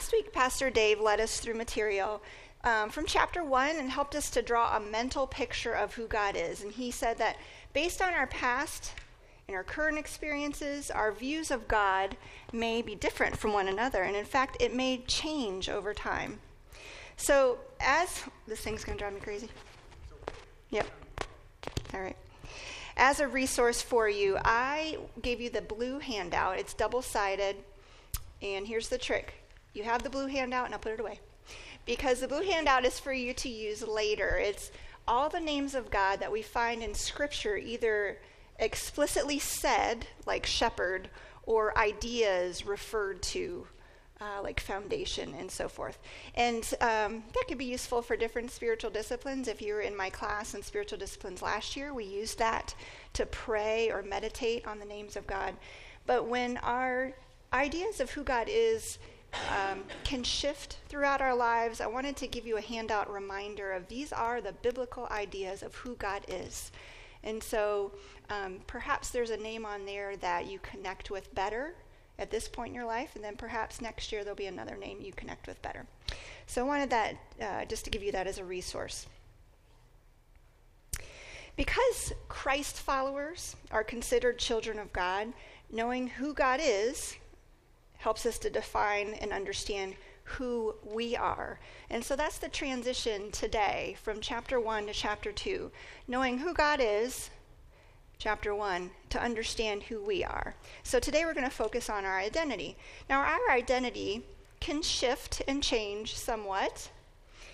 last week, Pastor Dave led us through material um, from chapter one and helped us to draw a mental picture of who God is. And he said that based on our past and our current experiences, our views of God may be different from one another. And in fact, it may change over time. So, as this thing's going to drive me crazy. Yep. All right. As a resource for you, I gave you the blue handout. It's double sided. And here's the trick you have the blue handout, and I'll put it away. Because the blue handout is for you to use later. It's all the names of God that we find in Scripture, either explicitly said, like shepherd, or ideas referred to, uh, like foundation and so forth. And um, that could be useful for different spiritual disciplines. If you were in my class in spiritual disciplines last year, we used that to pray or meditate on the names of God. But when our ideas of who God is um, can shift throughout our lives, I wanted to give you a handout reminder of these are the biblical ideas of who God is. And so um, perhaps there's a name on there that you connect with better at this point in your life, and then perhaps next year there'll be another name you connect with better. So I wanted that uh, just to give you that as a resource. Because Christ followers are considered children of God, knowing who God is helps us to define and understand who we are. And so that's the transition today from chapter 1 to chapter 2. Knowing who God is, chapter 1, to understand who we are. So today we're going to focus on our identity. Now, our identity can shift and change somewhat.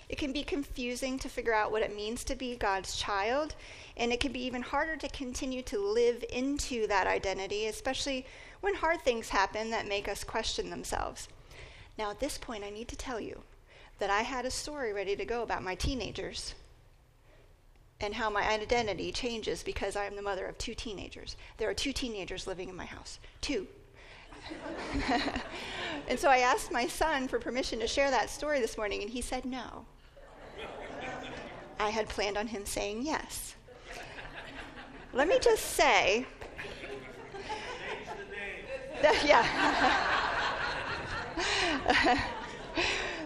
It can be confusing to figure out what it means to be God's child, and it can be even harder to continue to live into that identity, especially when hard things happen that make us question themselves. Now, at this point, I need to tell you that I had a story ready to go about my teenagers and how my identity changes because I am the mother of two teenagers. There are two teenagers living in my house. Two. and so I asked my son for permission to share that story this morning, and he said no. I had planned on him saying yes. Let me just say that, yeah.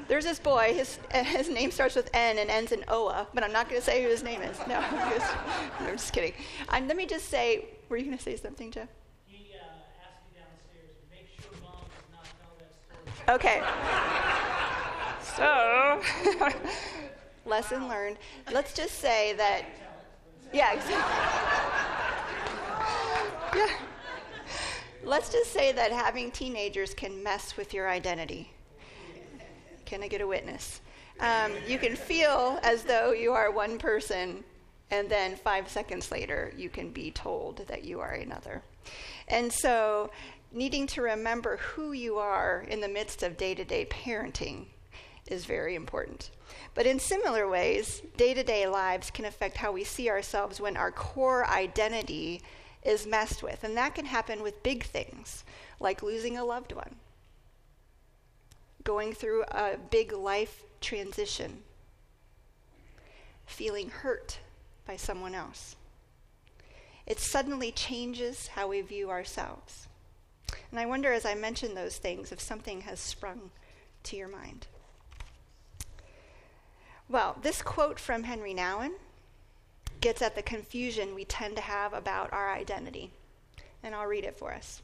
There's this boy, his, his name starts with N and ends in Oa, but I'm not going to say who his name is. No, I'm just, I'm just kidding. Um, let me just say, were you going to say something, Jeff? He uh, asked me downstairs, to make sure mom does not tell that story. Okay. so, lesson learned. Let's just say that, yeah, exactly. Yeah. Let's just say that having teenagers can mess with your identity. Can I get a witness? Um, you can feel as though you are one person, and then five seconds later, you can be told that you are another. And so, needing to remember who you are in the midst of day to day parenting is very important. But in similar ways, day to day lives can affect how we see ourselves when our core identity is messed with. And that can happen with big things, like losing a loved one, going through a big life transition, feeling hurt by someone else. It suddenly changes how we view ourselves. And I wonder, as I mention those things, if something has sprung to your mind. Well, this quote from Henry Nouwen gets at the confusion we tend to have about our identity. And I'll read it for us.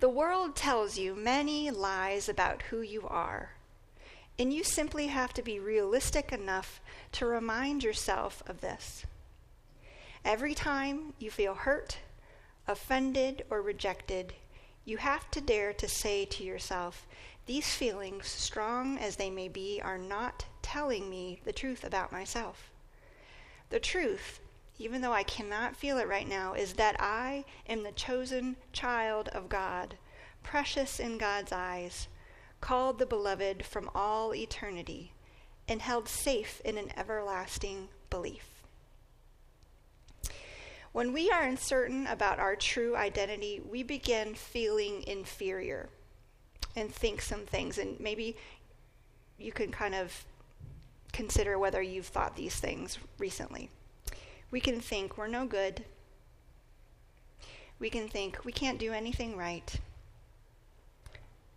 The world tells you many lies about who you are, and you simply have to be realistic enough to remind yourself of this. Every time you feel hurt, offended, or rejected, you have to dare to say to yourself, These feelings, strong as they may be, are not telling me the truth about myself. The truth, even though I cannot feel it right now, is that I am the chosen child of God, precious in God's eyes, called the beloved from all eternity, and held safe in an everlasting belief. When we are uncertain about our true identity, we begin feeling inferior and think some things. And maybe you can kind of consider whether you've thought these things recently. We can think we're no good. We can think we can't do anything right.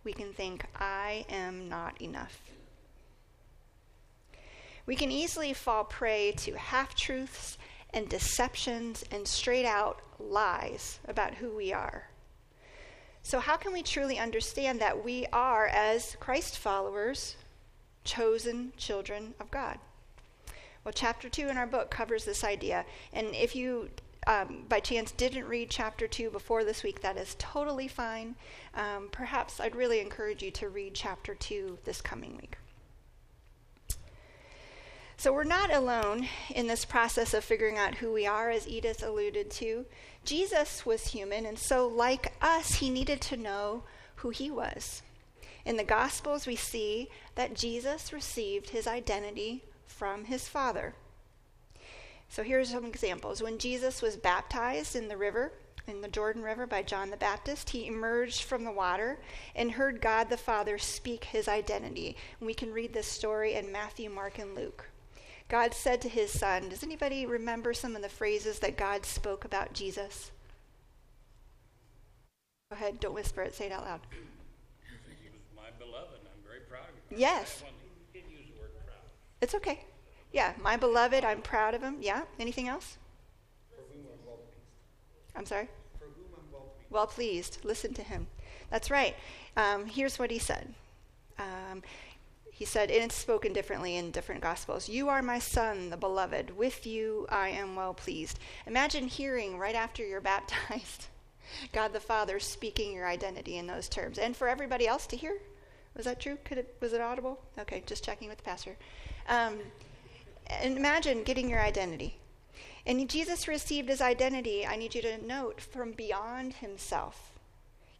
we can think, I am not enough. We can easily fall prey to half truths and deceptions and straight out lies about who we are. So, how can we truly understand that we are, as Christ followers, chosen children of God? Well, chapter 2 in our book covers this idea. And if you, um, by chance, didn't read chapter 2 before this week, that is totally fine. Um, perhaps I'd really encourage you to read chapter 2 this coming week. So we're not alone in this process of figuring out who we are, as Edith alluded to. Jesus was human, and so, like us, he needed to know who he was. In the Gospels, we see that Jesus received his identity from his Father. So here's some examples. When Jesus was baptized in the river, in the Jordan River by John the Baptist, he emerged from the water and heard God the Father speak his identity. And we can read this story in Matthew, Mark, and Luke. God said to his son, Does anybody remember some of the phrases that God spoke about Jesus? Go ahead, don't whisper it, say it out loud. He was my beloved. I'm very proud of him. Yes. Well. It's okay. Yeah, my beloved, I'm proud of him. Yeah, anything else? I'm sorry? well pleased. Listen to him. That's right. Um, here's what he said. Um, he said, and it's spoken differently in different gospels You are my son, the beloved. With you I am well pleased. Imagine hearing right after you're baptized God the Father speaking your identity in those terms. And for everybody else to hear? Was that true? Could it, was it audible? Okay, just checking with the pastor. Um, and imagine getting your identity. And Jesus received his identity, I need you to note, from beyond himself.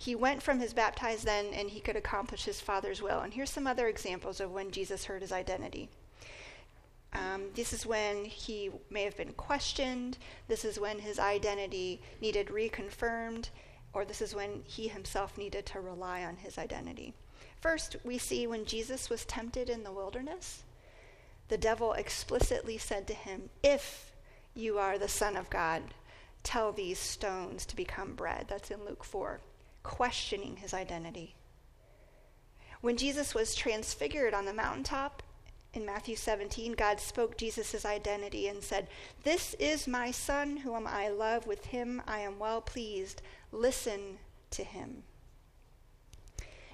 He went from his baptized then and he could accomplish his Father's will. And here's some other examples of when Jesus heard his identity. Um, this is when he may have been questioned. This is when his identity needed reconfirmed, or this is when he himself needed to rely on his identity. First, we see when Jesus was tempted in the wilderness, the devil explicitly said to him, If you are the Son of God, tell these stones to become bread. That's in Luke 4 questioning his identity. When Jesus was transfigured on the mountaintop in Matthew 17, God spoke Jesus' identity and said, This is my son whom I love. With him I am well pleased. Listen to him.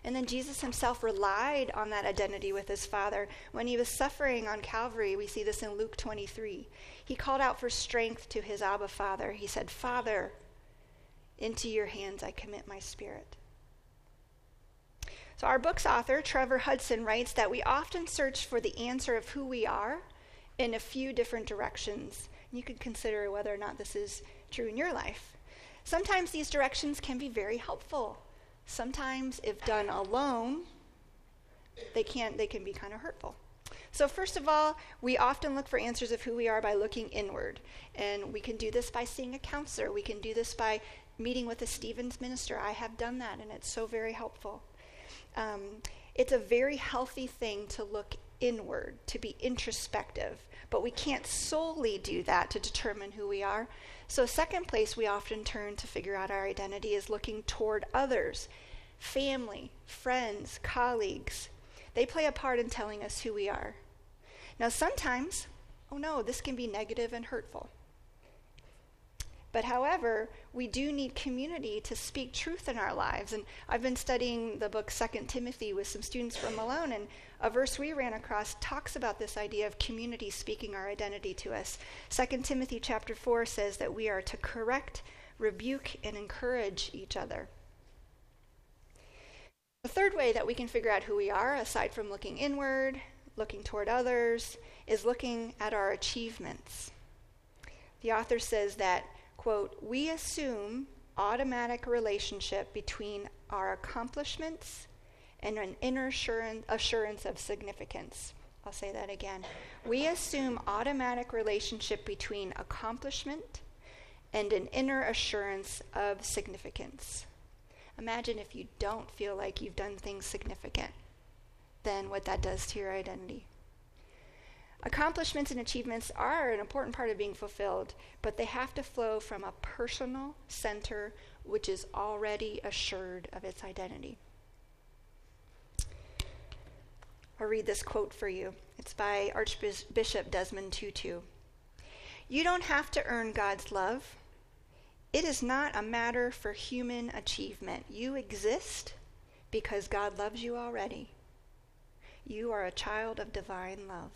And then Jesus himself relied on that identity with his Father. When he was suffering on Calvary, we see this in Luke 23. He called out for strength to his Abba Father. He said, Father, into your hands I commit my spirit. So, our book's author, Trevor Hudson, writes that we often search for the answer of who we are in a few different directions. You could consider whether or not this is true in your life. Sometimes these directions can be very helpful. Sometimes, if done alone, they can they can be kind of hurtful. So, first of all, we often look for answers of who we are by looking inward. And we can do this by seeing a counselor. We can do this by meeting with a Stephen's minister. I have done that, and it's so very helpful. Um, it's a very healthy thing to look inward, to be introspective, but we can't solely do that to determine who we are. So, second place we often turn to figure out our identity is looking toward others family, friends, colleagues. They play a part in telling us who we are. Now, sometimes, oh no, this can be negative and hurtful. But however, we do need community to speak truth in our lives. And I've been studying the book Second Timothy with some students from Malone, and a verse we ran across talks about this idea of community speaking our identity to us. Second Timothy chapter 4 says that we are to correct, rebuke, and encourage each other. The third way that we can figure out who we are, aside from looking inward, looking toward others, is looking at our achievements. The author says that quote, we assume automatic relationship between our accomplishments and an inner assurance of significance. I'll say that again. We assume automatic relationship between accomplishment and an inner assurance of significance. Imagine if you don't feel like you've done things significant, then what that does to your identity. Accomplishments and achievements are an important part of being fulfilled, but they have to flow from a personal center which is already assured of its identity. I'll read this quote for you. It's by Archbishop Desmond Tutu. You don't have to earn God's love. It is not a matter for human achievement. You exist because God loves you already. You are a child of divine love.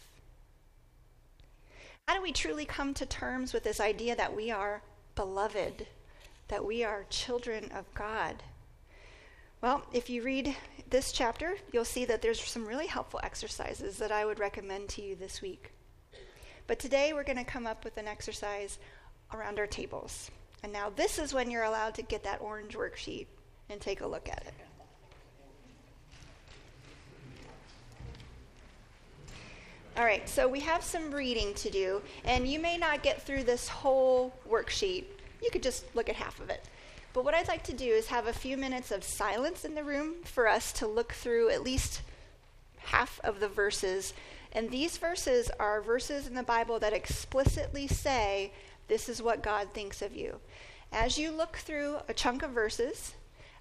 How do we truly come to terms with this idea that we are beloved, that we are children of God? Well, if you read this chapter, you'll see that there's some really helpful exercises that I would recommend to you this week. But today we're going to come up with an exercise around our tables. And now this is when you're allowed to get that orange worksheet and take a look at it. All right, so we have some reading to do, and you may not get through this whole worksheet. You could just look at half of it. But what I'd like to do is have a few minutes of silence in the room for us to look through at least half of the verses. And these verses are verses in the Bible that explicitly say, This is what God thinks of you. As you look through a chunk of verses,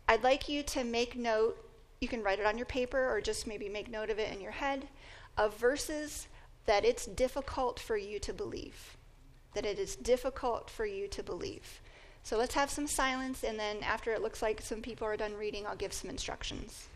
I'd like you to make note. You can write it on your paper or just maybe make note of it in your head of verses that it's difficult for you to believe. That it is difficult for you to believe. So let's have some silence, and then after it looks like some people are done reading, I'll give some instructions.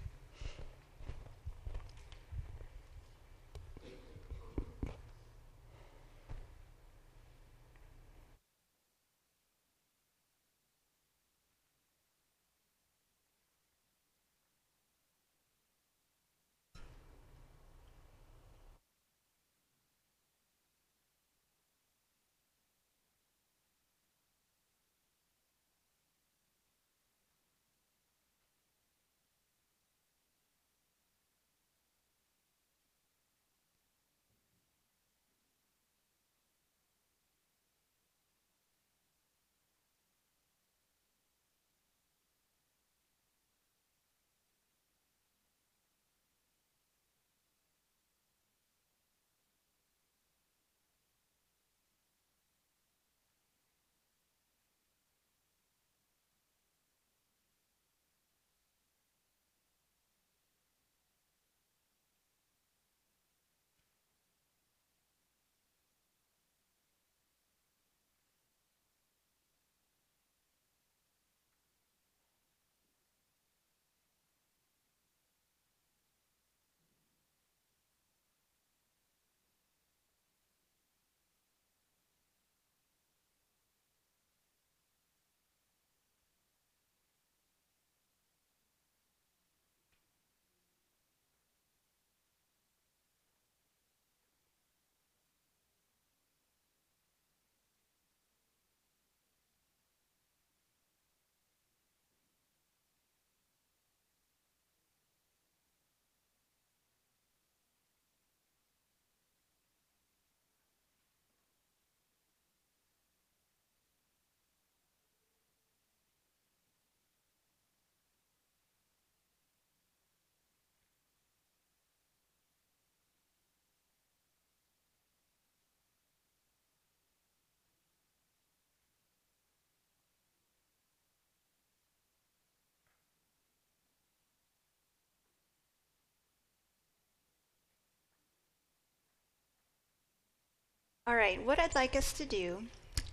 All right, what I'd like us to do,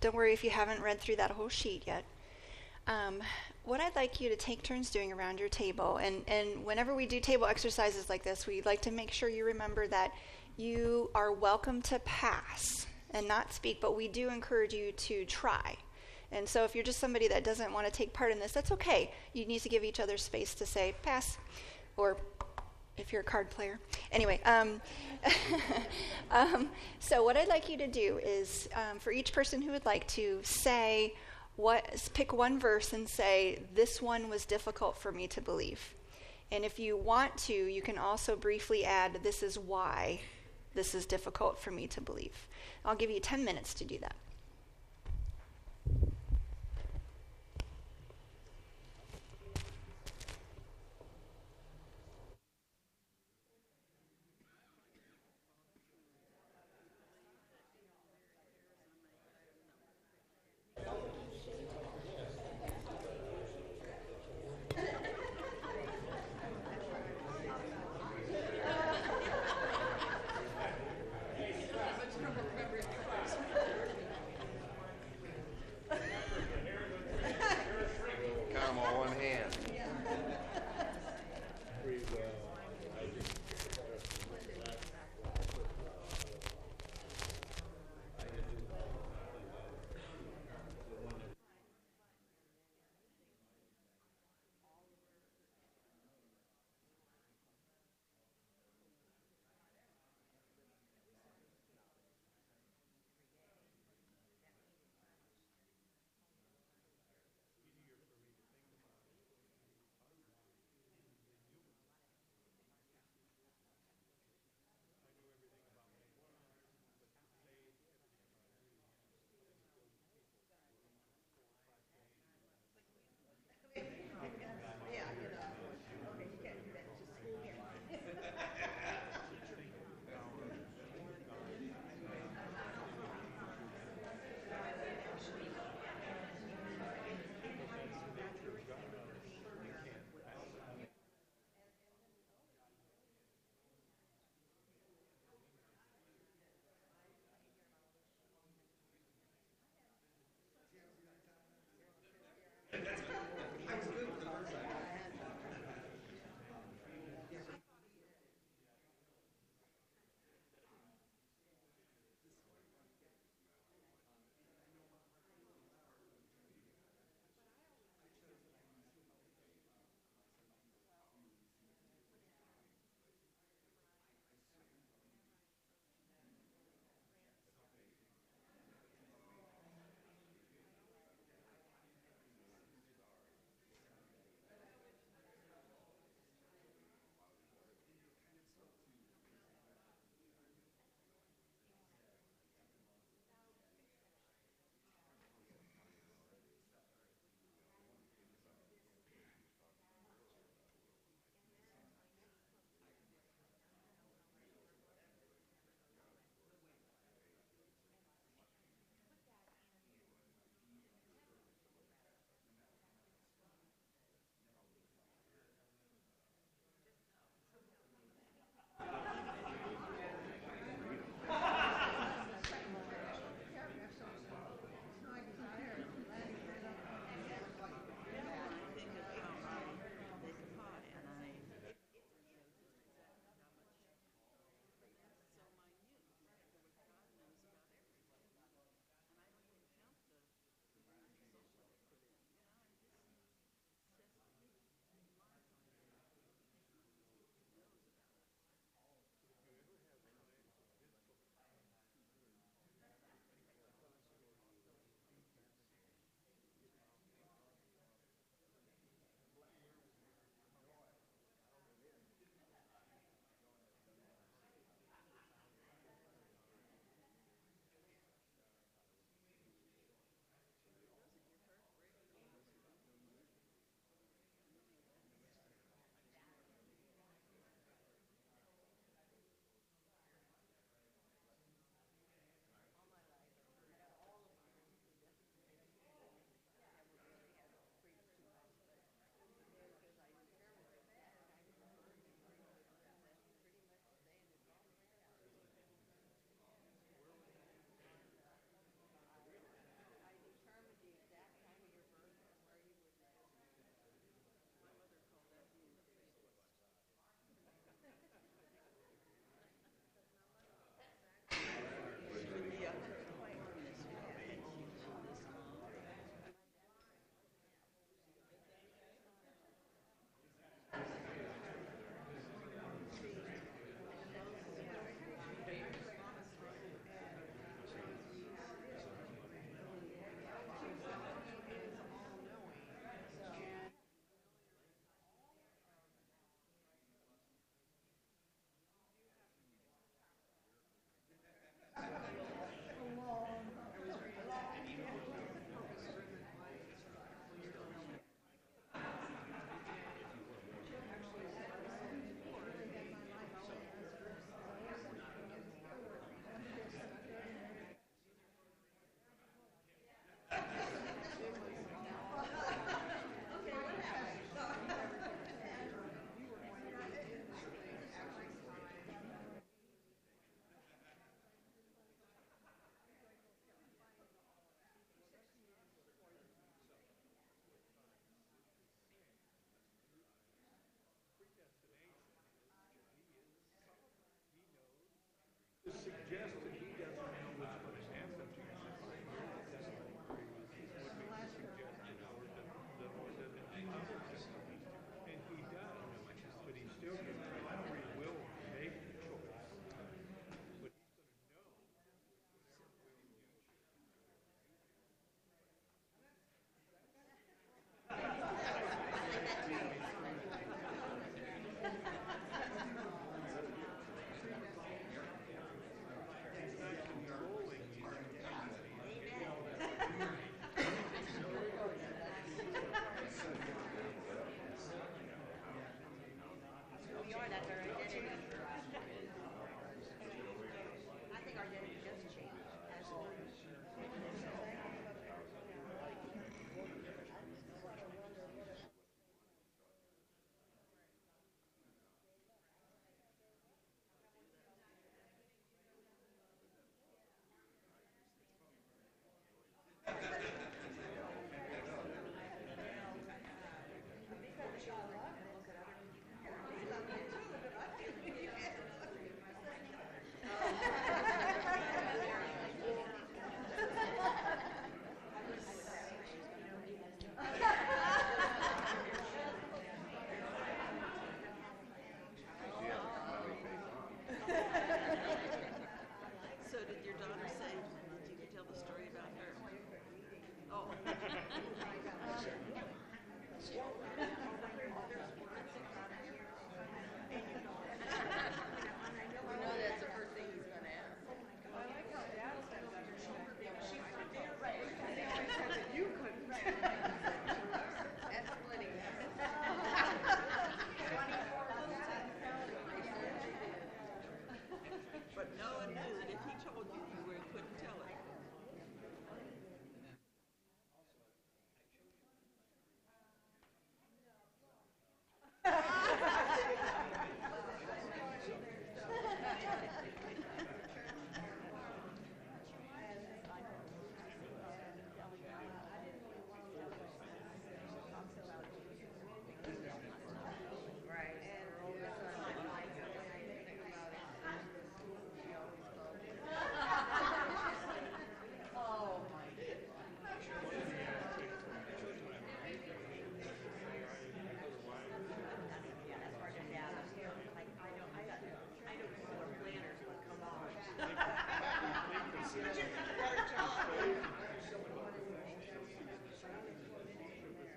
don't worry if you haven't read through that whole sheet yet. Um, what I'd like you to take turns doing around your table, and, and whenever we do table exercises like this, we'd like to make sure you remember that you are welcome to pass and not speak, but we do encourage you to try. And so if you're just somebody that doesn't want to take part in this, that's okay. You need to give each other space to say pass or if you're a card player. Anyway, um, um, so what I'd like you to do is um, for each person who would like to say what, pick one verse and say, This one was difficult for me to believe. And if you want to, you can also briefly add, This is why this is difficult for me to believe. I'll give you 10 minutes to do that.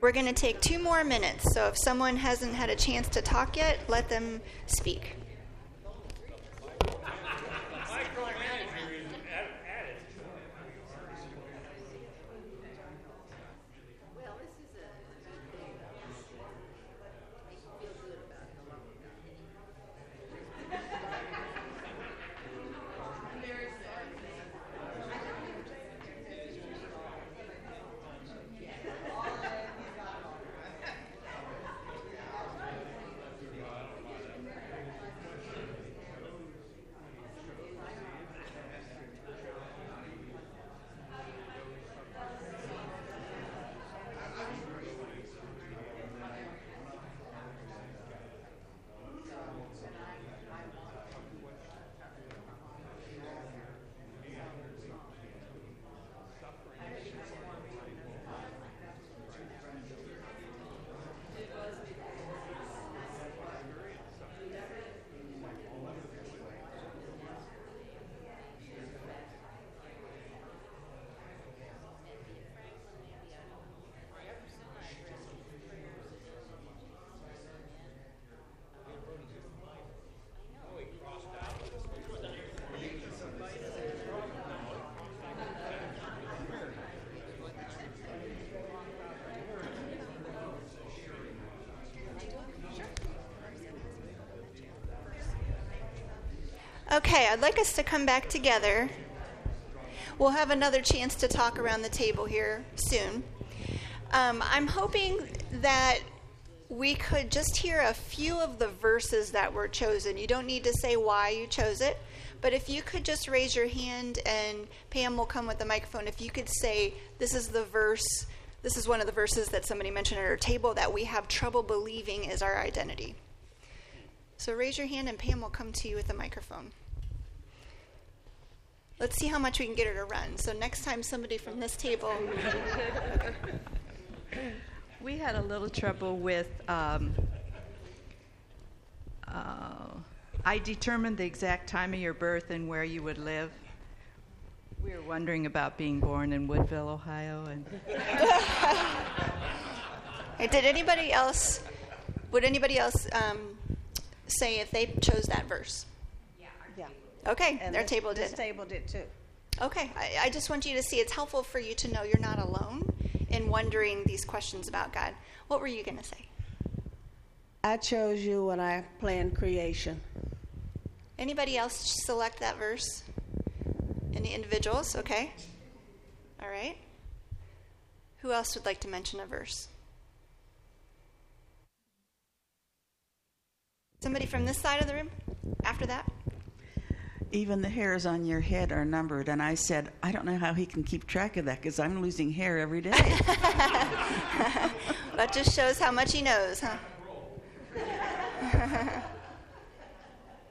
We're going to take two more minutes, so if someone hasn't had a chance to talk yet, let them speak. Okay, I'd like us to come back together. We'll have another chance to talk around the table here soon. Um, I'm hoping that we could just hear a few of the verses that were chosen. You don't need to say why you chose it, but if you could just raise your hand and Pam will come with the microphone. If you could say, This is the verse, this is one of the verses that somebody mentioned at our table that we have trouble believing is our identity. So raise your hand and Pam will come to you with the microphone. Let's see how much we can get her to run. So next time somebody from this table. We had a little trouble with. Um, uh, I determined the exact time of your birth and where you would live. We were wondering about being born in Woodville, Ohio, and Did anybody else? Would anybody else um, say if they chose that verse? Okay, And their this- table This did. table did too. Okay, I, I just want you to see it's helpful for you to know you're not alone in wondering these questions about God. What were you going to say? I chose you when I planned creation. Anybody else select that verse? Any individuals? Okay. All right. Who else would like to mention a verse? Somebody from this side of the room? After that? Even the hairs on your head are numbered. And I said, I don't know how he can keep track of that because I'm losing hair every day. That just shows how much he knows, huh?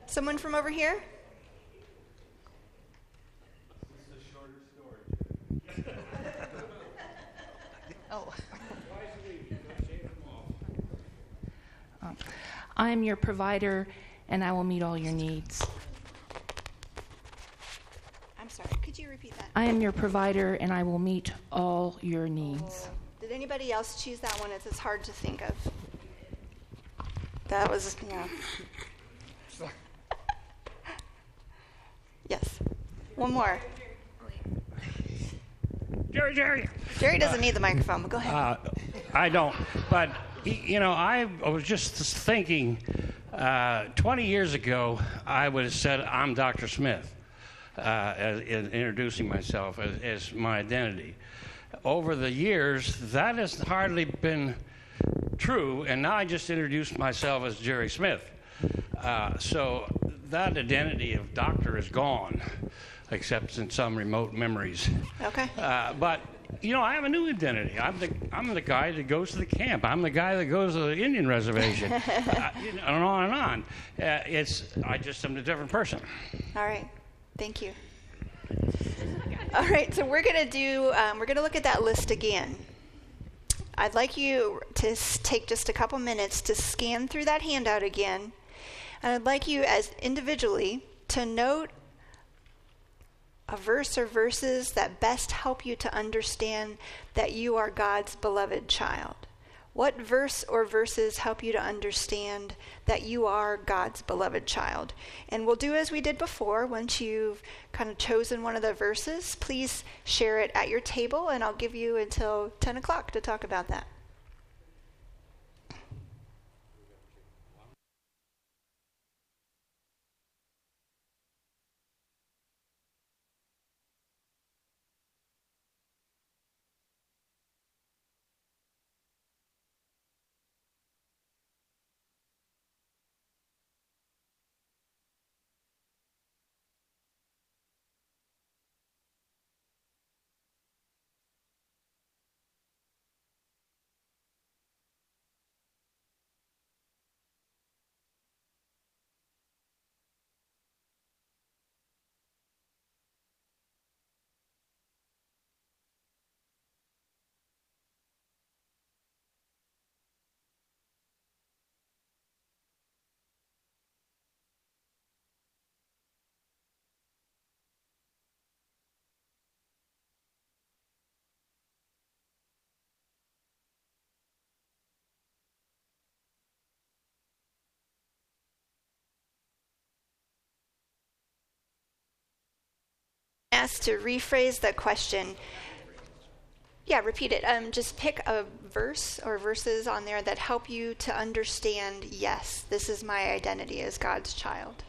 Someone from over here? Oh. I am your provider, and I will meet all your needs. I'm sorry. Could you repeat that? I am your provider, and I will meet all your needs. Did anybody else choose that one? It's, it's hard to think of. That was, yeah. yes. One more. Jerry, Jerry. Jerry doesn't need the microphone, but go ahead. Uh, I don't. But, you know, I was just thinking uh, 20 years ago, I would have said, I'm Dr. Smith. Uh, in introducing myself as, as my identity. Over the years, that has hardly been true, and now I just introduce myself as Jerry Smith. Uh, so that identity of doctor is gone, except in some remote memories. Okay. Uh, but you know, I have a new identity. I'm the I'm the guy that goes to the camp. I'm the guy that goes to the Indian reservation, uh, you know, and on and on. Uh, it's I just am a different person. All right. Thank you. All right. So we're gonna do. Um, we're gonna look at that list again. I'd like you to take just a couple minutes to scan through that handout again, and I'd like you, as individually, to note a verse or verses that best help you to understand that you are God's beloved child. What verse or verses help you to understand that you are God's beloved child? And we'll do as we did before. Once you've kind of chosen one of the verses, please share it at your table, and I'll give you until 10 o'clock to talk about that. Asked to rephrase the question. Yeah, repeat it. Um, just pick a verse or verses on there that help you to understand yes, this is my identity as God's child.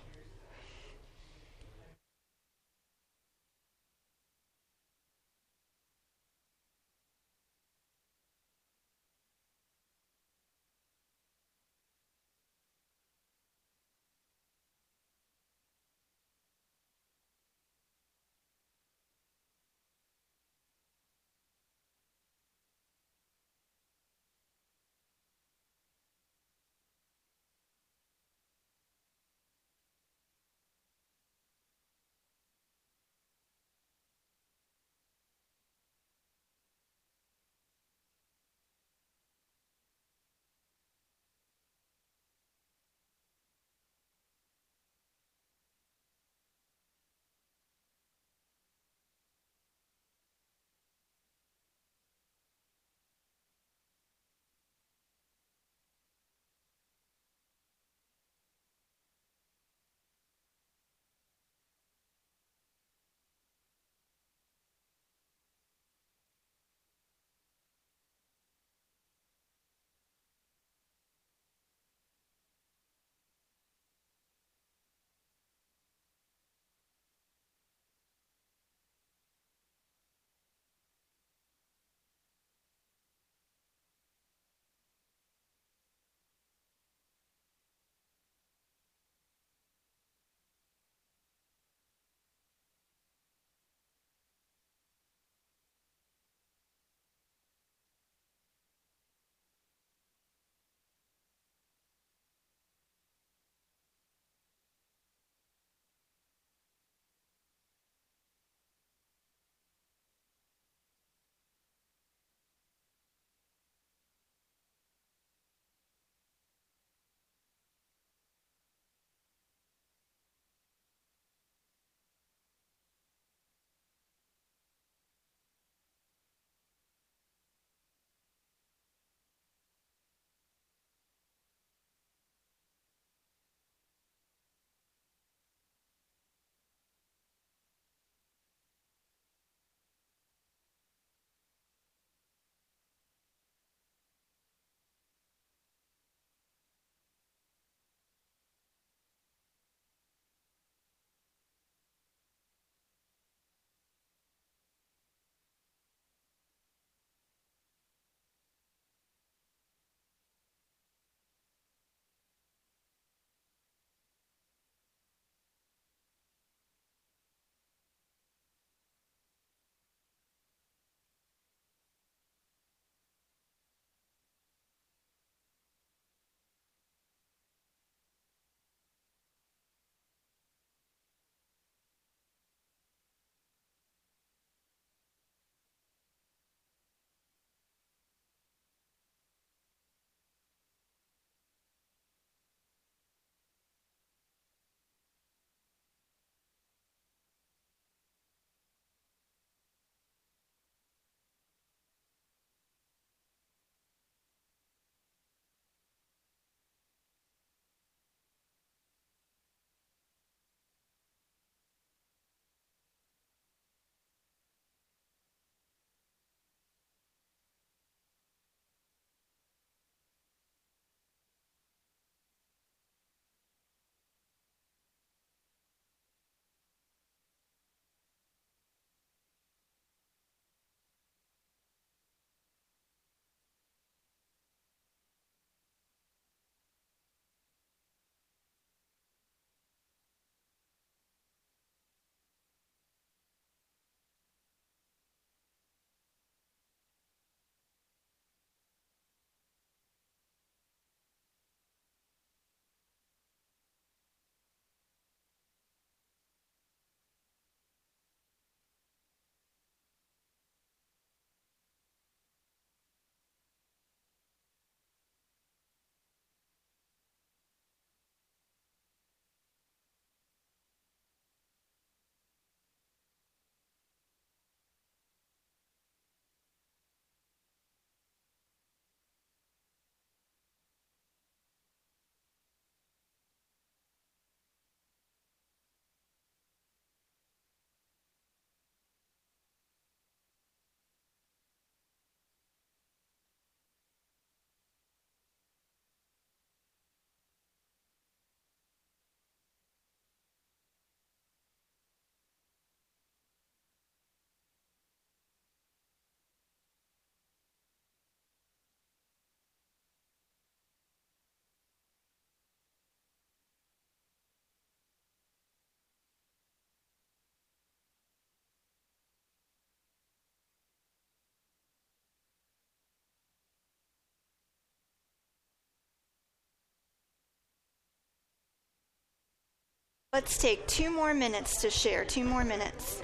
Let's take two more minutes to share. Two more minutes.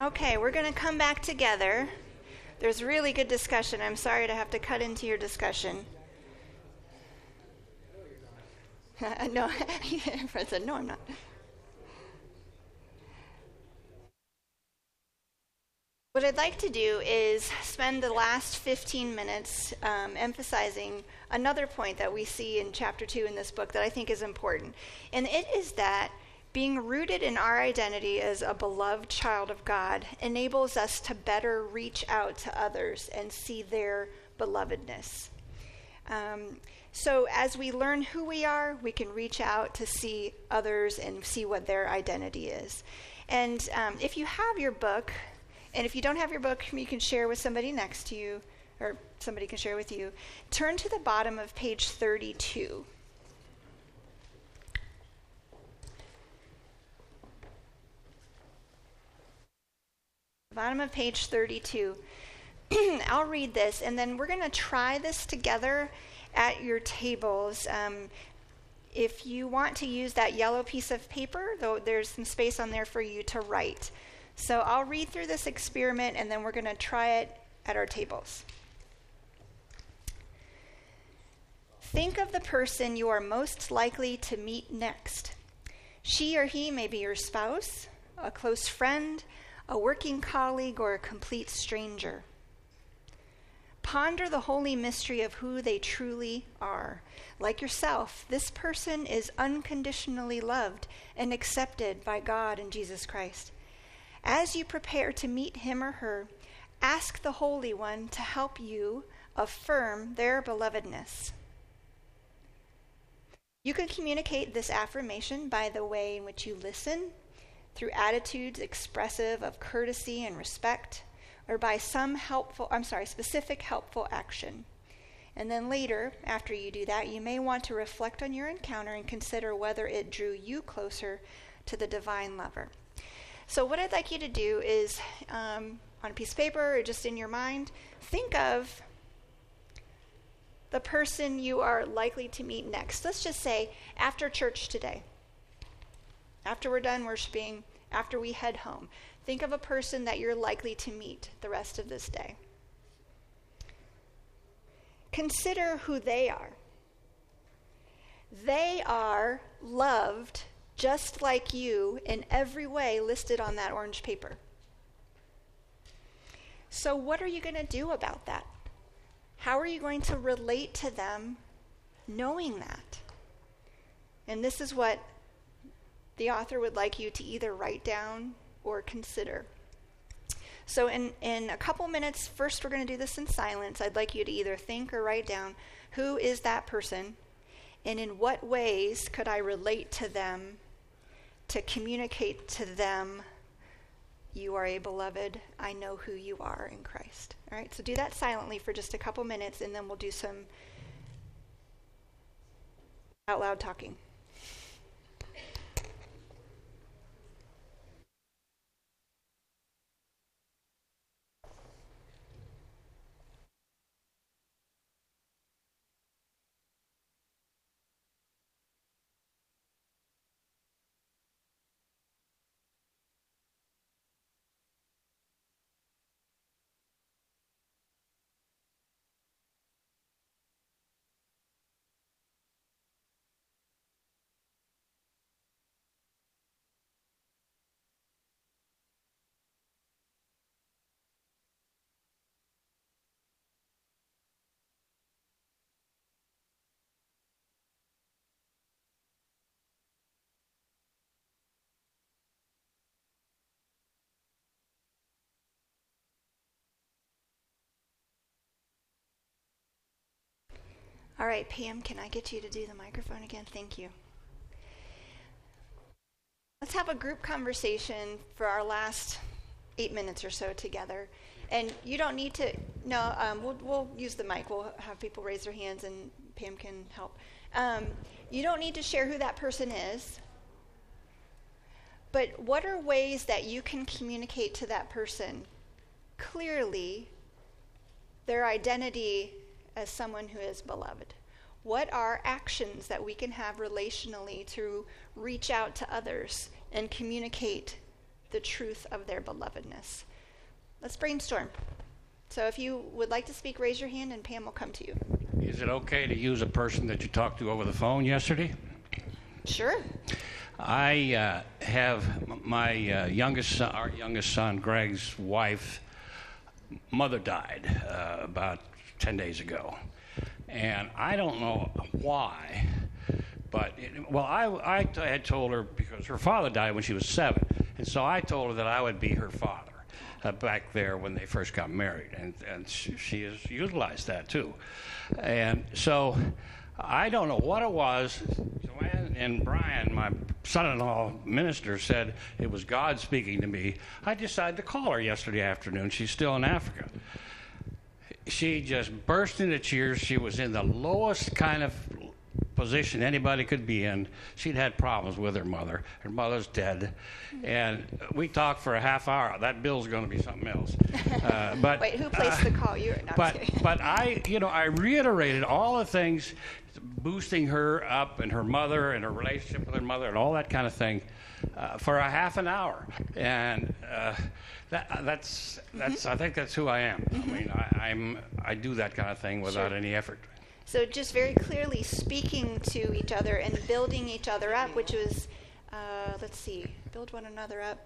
Okay, we're going to come back together. There's really good discussion. I'm sorry to have to cut into your discussion. no, Fred said, no, I'm not. What I'd like to do is spend the last 15 minutes um, emphasizing another point that we see in chapter 2 in this book that I think is important. And it is that being rooted in our identity as a beloved child of God enables us to better reach out to others and see their belovedness. Um, so, as we learn who we are, we can reach out to see others and see what their identity is. And um, if you have your book, and if you don't have your book, you can share with somebody next to you, or somebody can share with you. Turn to the bottom of page 32. Bottom of page 32. I'll read this, and then we're going to try this together at your tables. Um, if you want to use that yellow piece of paper, though there's some space on there for you to write. So I'll read through this experiment, and then we're going to try it at our tables. Think of the person you are most likely to meet next. She or he may be your spouse, a close friend, a working colleague, or a complete stranger. Ponder the holy mystery of who they truly are. Like yourself, this person is unconditionally loved and accepted by God and Jesus Christ. As you prepare to meet him or her, ask the Holy One to help you affirm their belovedness. You can communicate this affirmation by the way in which you listen, through attitudes expressive of courtesy and respect, or by some helpful, I'm sorry, specific helpful action. And then later, after you do that, you may want to reflect on your encounter and consider whether it drew you closer to the divine lover. So, what I'd like you to do is um, on a piece of paper or just in your mind, think of the person you are likely to meet next. Let's just say after church today after we're done worshiping, after we head home, think of a person that you're likely to meet the rest of this day. Consider who they are. They are loved just like you in every way listed on that orange paper. So, what are you going to do about that? How are you going to relate to them knowing that? And this is what the author would like you to either write down or consider. So, in, in a couple minutes, first we're going to do this in silence. I'd like you to either think or write down who is that person and in what ways could I relate to them to communicate to them, you are a beloved, I know who you are in Christ. All right, so do that silently for just a couple minutes and then we'll do some out loud talking. All right, Pam, can I get you to do the microphone again? Thank you. Let's have a group conversation for our last eight minutes or so together. And you don't need to, no, um, we'll, we'll use the mic. We'll have people raise their hands and Pam can help. Um, you don't need to share who that person is. But what are ways that you can communicate to that person clearly their identity as someone who is beloved? What are actions that we can have relationally to reach out to others and communicate the truth of their belovedness? Let's brainstorm. So if you would like to speak, raise your hand and Pam will come to you. Is it okay to use a person that you talked to over the phone yesterday? Sure. I uh, have my uh, youngest son, our youngest son, Greg's wife, mother died uh, about 10 days ago. And I don't know why, but, it, well, I, I t- had told her because her father died when she was seven. And so I told her that I would be her father uh, back there when they first got married. And, and she, she has utilized that too. And so I don't know what it was. Joanne and Brian, my son in law minister, said it was God speaking to me. I decided to call her yesterday afternoon. She's still in Africa. She just burst into tears. She was in the lowest kind of position anybody could be in. She'd had problems with her mother. Her mother's dead. And we talked for a half hour. That bill's going to be something else. Uh, but Wait, who placed uh, the call? You. No, I'm but but I you know I reiterated all the things boosting her up and her mother and her relationship with her mother and all that kind of thing uh, for a half an hour and uh, that, that's that's I think that's who I am. I mean I, I'm I do that kind of thing without Sure. any effort. So just very clearly speaking to each other and building each other up, which was, uh, let's see, build one another up.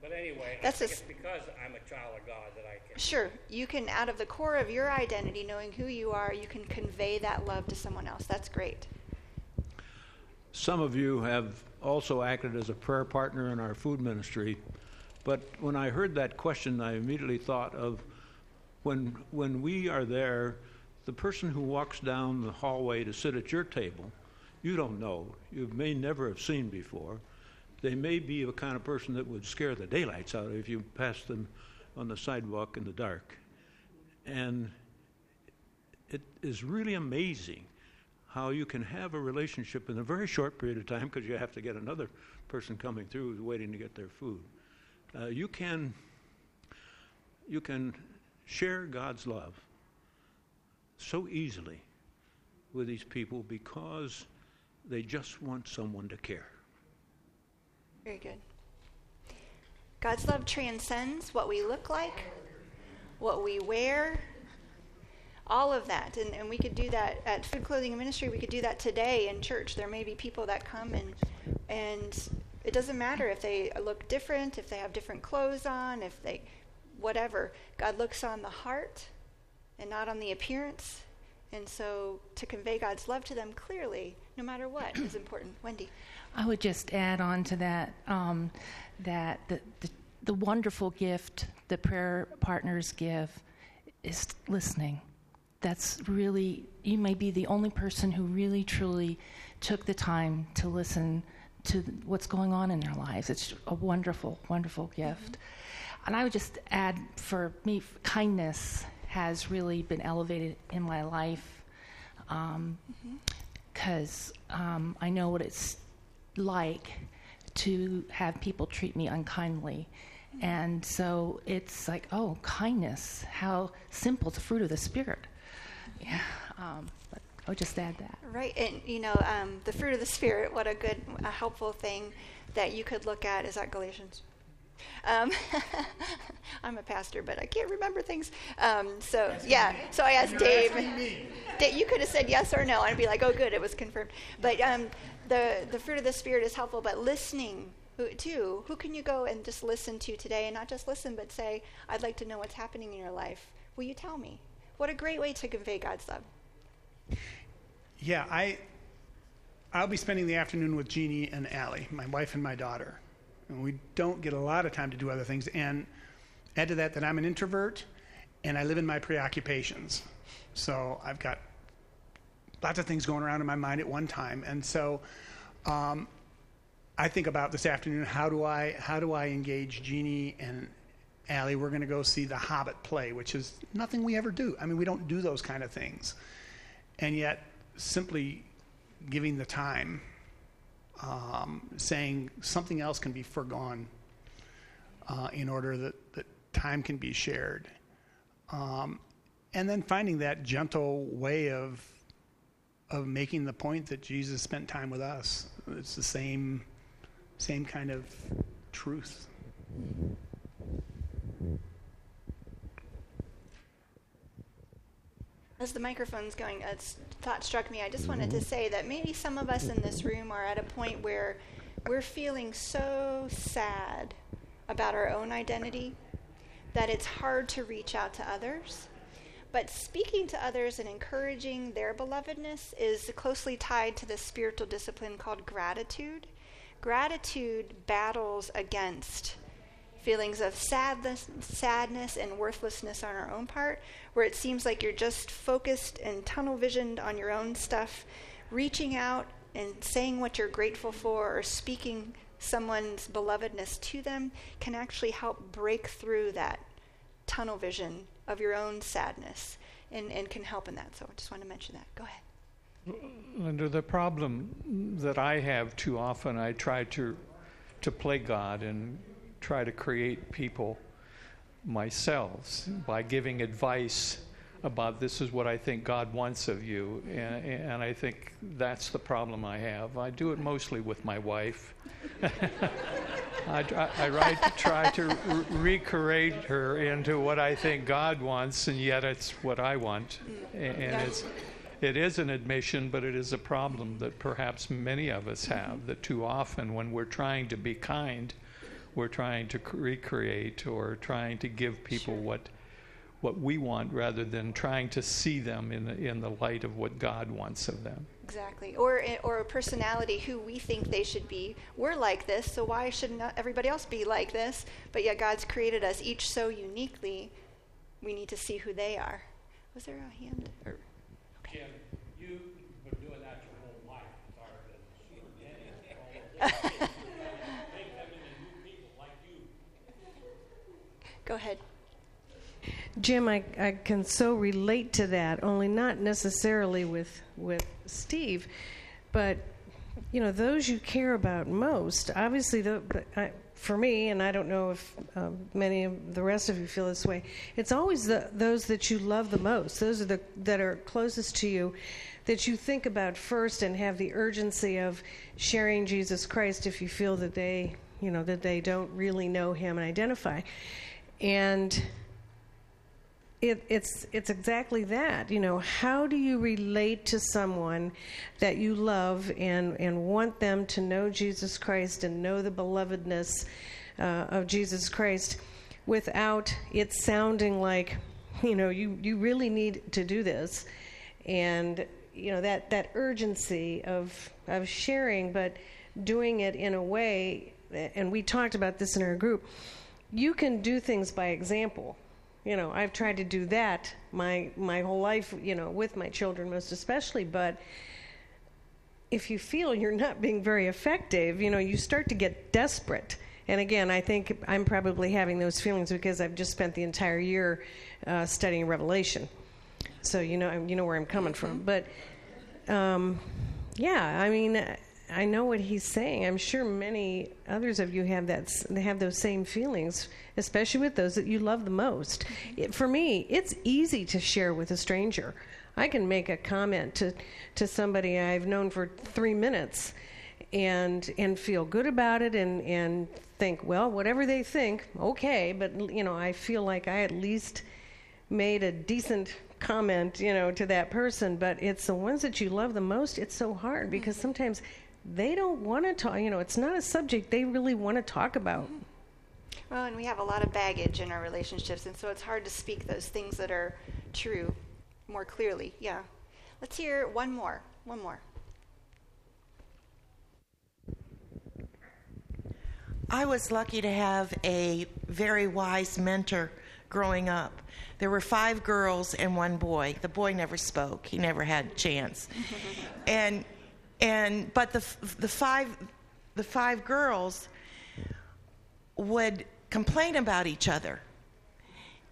But anyway, That's think a s- it's because I'm a child of God that I can. Sure, you can, out of the core of your identity, knowing who you are, you can convey that love to someone else. That's great. Some of you have also acted as a prayer partner in our food ministry, but when I heard that question, I immediately thought of when when we are there, the person who walks down the hallway to sit at your table, you don't know, you may never have seen before. They may be the kind of person that would scare the daylights out of you if you passed them on the sidewalk in the dark. And it is really amazing how you can have a relationship in a very short period of time because you have to get another person coming through waiting to get their food. Uh, you can you can share God's love so easily with these people because they just want someone to care. Very good. God's love transcends what we look like, what we wear, all of that. And, and we could do that at Food Clothing Ministry. We could do that today in church. There may be people that come and and it doesn't matter if they look different, if they have different clothes on, if they whatever. God looks on the heart and not on the appearance. And so to convey God's love to them clearly, no matter what, is important. Wendy. I would just add on to that um, that the, the, the wonderful gift the prayer partners give is listening. That's really, you may be the only person who really truly took the time to listen to what's going on in their lives. It's a wonderful, wonderful gift. And I would just add for me, kindness has really been elevated in my life because um, I know what it's like to have people treat me unkindly. And so it's like, oh, kindness, how simple, it's a fruit of the Spirit. Yeah, um, but I would just add that. Right, and you know, um, the fruit of the spirit. What a good, a helpful thing that you could look at is that Galatians. Um, I'm a pastor, but I can't remember things. Um, so yeah, so I asked Dave. Dave, you could have said yes or no, and I'd be like, oh, good, it was confirmed. But um, the the fruit of the spirit is helpful, but listening who, too. Who can you go and just listen to today, and not just listen, but say, I'd like to know what's happening in your life. Will you tell me? What a great way to convey God's love. Yeah, I I'll be spending the afternoon with Jeannie and Allie, my wife and my daughter. And we don't get a lot of time to do other things. And add to that that I'm an introvert and I live in my preoccupations. So I've got lots of things going around in my mind at one time, and so um, I think about this afternoon. How do I how do I engage Jeannie and Allie? We're going to go see The Hobbit play, which is nothing we ever do. I mean, we don't do those kind of things, and yet simply giving the time, um, saying something else can be foregone uh, in order that, that time can be shared. Um, and then finding that gentle way of of making the point that Jesus spent time with us. It's the same same kind of truth. As the microphone's going, a thought struck me. I just wanted to mm-hmm. say that maybe some of us in this room are at a point where we're feeling so sad about our own identity that it's hard to reach out to others. But speaking to others and encouraging their belovedness is closely tied to the spiritual discipline called gratitude. Gratitude battles against feelings of sadness, sadness and worthlessness on our own part, where it seems like you're just focused and tunnel visioned on your own stuff, reaching out and saying what you're grateful for or speaking someone's belovedness to them can actually help break through that tunnel vision of your own sadness and, and can help in that. So I just want to mention that. Go ahead. Linda, the problem that I have too often, I try to to play God and try to create people myself by giving advice about this is what I think God wants of you. And, and I think that's the problem I have. I do it mostly with my wife. I, I, I to try to re- recreate her into what I think God wants, and yet it's what I want. And, and it's, it is an admission, but it is a problem that perhaps many of us have. That too often, when we're trying to be kind, we're trying to recreate or trying to give people sure. what what we want rather than trying to see them in the, in the light of what God wants of them. Exactly. Or, eh, or a personality who we think they should be. We're like this, so why shouldn't everybody else be like this? But yet God's created us each so uniquely, we need to see who they are. Was there a hand? Or, okay. Kim, you've been doing that your whole life. Go ahead. Jim, I, I can so relate to that, only not necessarily with, with Steve, but you know those you care about most. Obviously, the, I, for me, and I don't know if um, many of the rest of you feel this way. It's always the, those that you love the most. Those are the that are closest to you, that you think about first, and have the urgency of sharing Jesus Christ if you feel that they, you know, that they don't really know Him and identify and it, it's it's exactly that. You know, how do you relate to someone that you love and and want them to know Jesus Christ and know the belovedness uh, of Jesus Christ without it sounding like, you know, you you really need to do this, and you know that that urgency of of sharing, but doing it in a way. And we talked about this in our group you can do things by example. You know, I've tried to do that my my whole life, you know, with my children most especially, but if you feel you're not being very effective, you know, you start to get desperate. And again, I think I'm probably having those feelings because I've just spent the entire year uh, studying Revelation. So you know, you know where I'm coming from. But um, yeah, I mean, I know what he's saying. I'm sure many others of you have that have those same feelings, especially with those that you love the most. Mm-hmm. It, for me, it's easy to share with a stranger. I can make a comment to to somebody I've known for 3 minutes and and feel good about it and and think, well, whatever they think, okay, but you know, I feel like I at least made a decent comment, you know, to that person, but it's the ones that you love the most, it's so hard because mm-hmm. sometimes they don't want to talk. You know, it's not a subject they really want to talk about. Well, and we have a lot of baggage in our relationships, and so it's hard to speak those things that are true more clearly. Yeah. Let's hear one more. One more. I was lucky to have a very wise mentor growing up. There were five girls and one boy. The boy never spoke. He never had a chance. and and but the the five the five girls would complain about each other.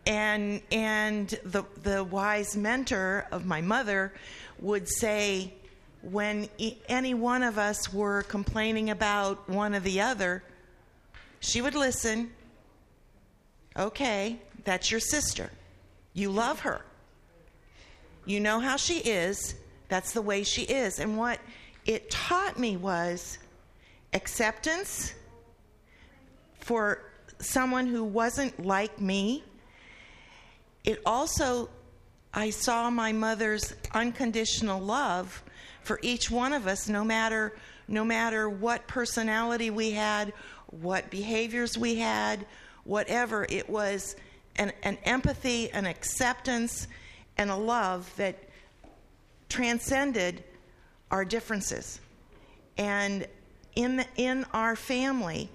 And and the the wise mentor of my mother would say when e- any one of us were complaining about one or the other, she would listen. Okay, that's your sister. You love her. You know how she is. That's the way she is. And what it taught me was acceptance for someone who wasn't like me. It also, I saw my mother's unconditional love for each one of us, no matter no matter what personality we had, what behaviors we had, whatever. It was an, an empathy, an acceptance, and a love that transcended our differences. And in, the, in our family,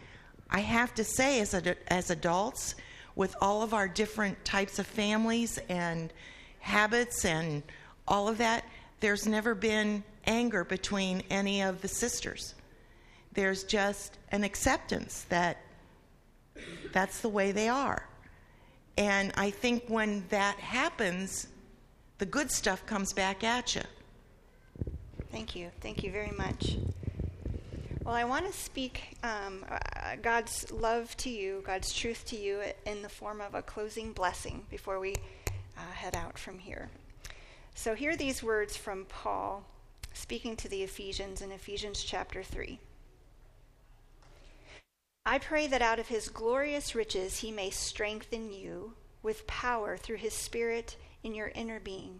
I have to say, as, as adults, with all of our different types of families and habits and all of that, there's never been anger between any of the sisters. There's just an acceptance that that's the way they are. And I think when that happens, the good stuff comes back at you. Thank you. Thank you very much. Well, I want to speak um, uh, God's love to you, God's truth to you in the form of a closing blessing before we uh, head out from here. So, hear these words from Paul speaking to the Ephesians in Ephesians chapter 3. I pray that out of his glorious riches he may strengthen you with power through his Spirit in your inner being,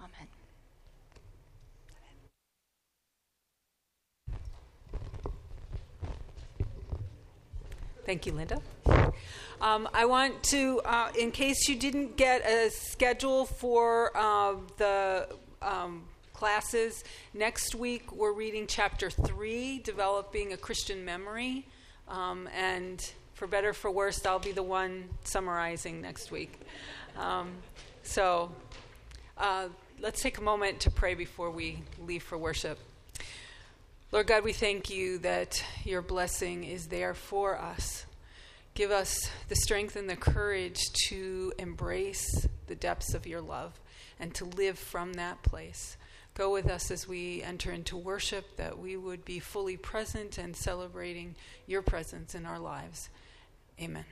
Amen. Thank you, Linda. Um, I want to, uh, in case you didn't get a schedule for uh, the um, classes, next week we're reading chapter three, Developing a Christian Memory. Um, and for better for worse, I'll be the one summarizing next week. Um, so uh, let's take a moment to pray before we leave for worship. Lord God, we thank you that your blessing is there for us. Give us the strength and the courage to embrace the depths of your love and to live from that place. Go with us as we enter into worship, that we would be fully present and celebrating your presence in our lives. Amen.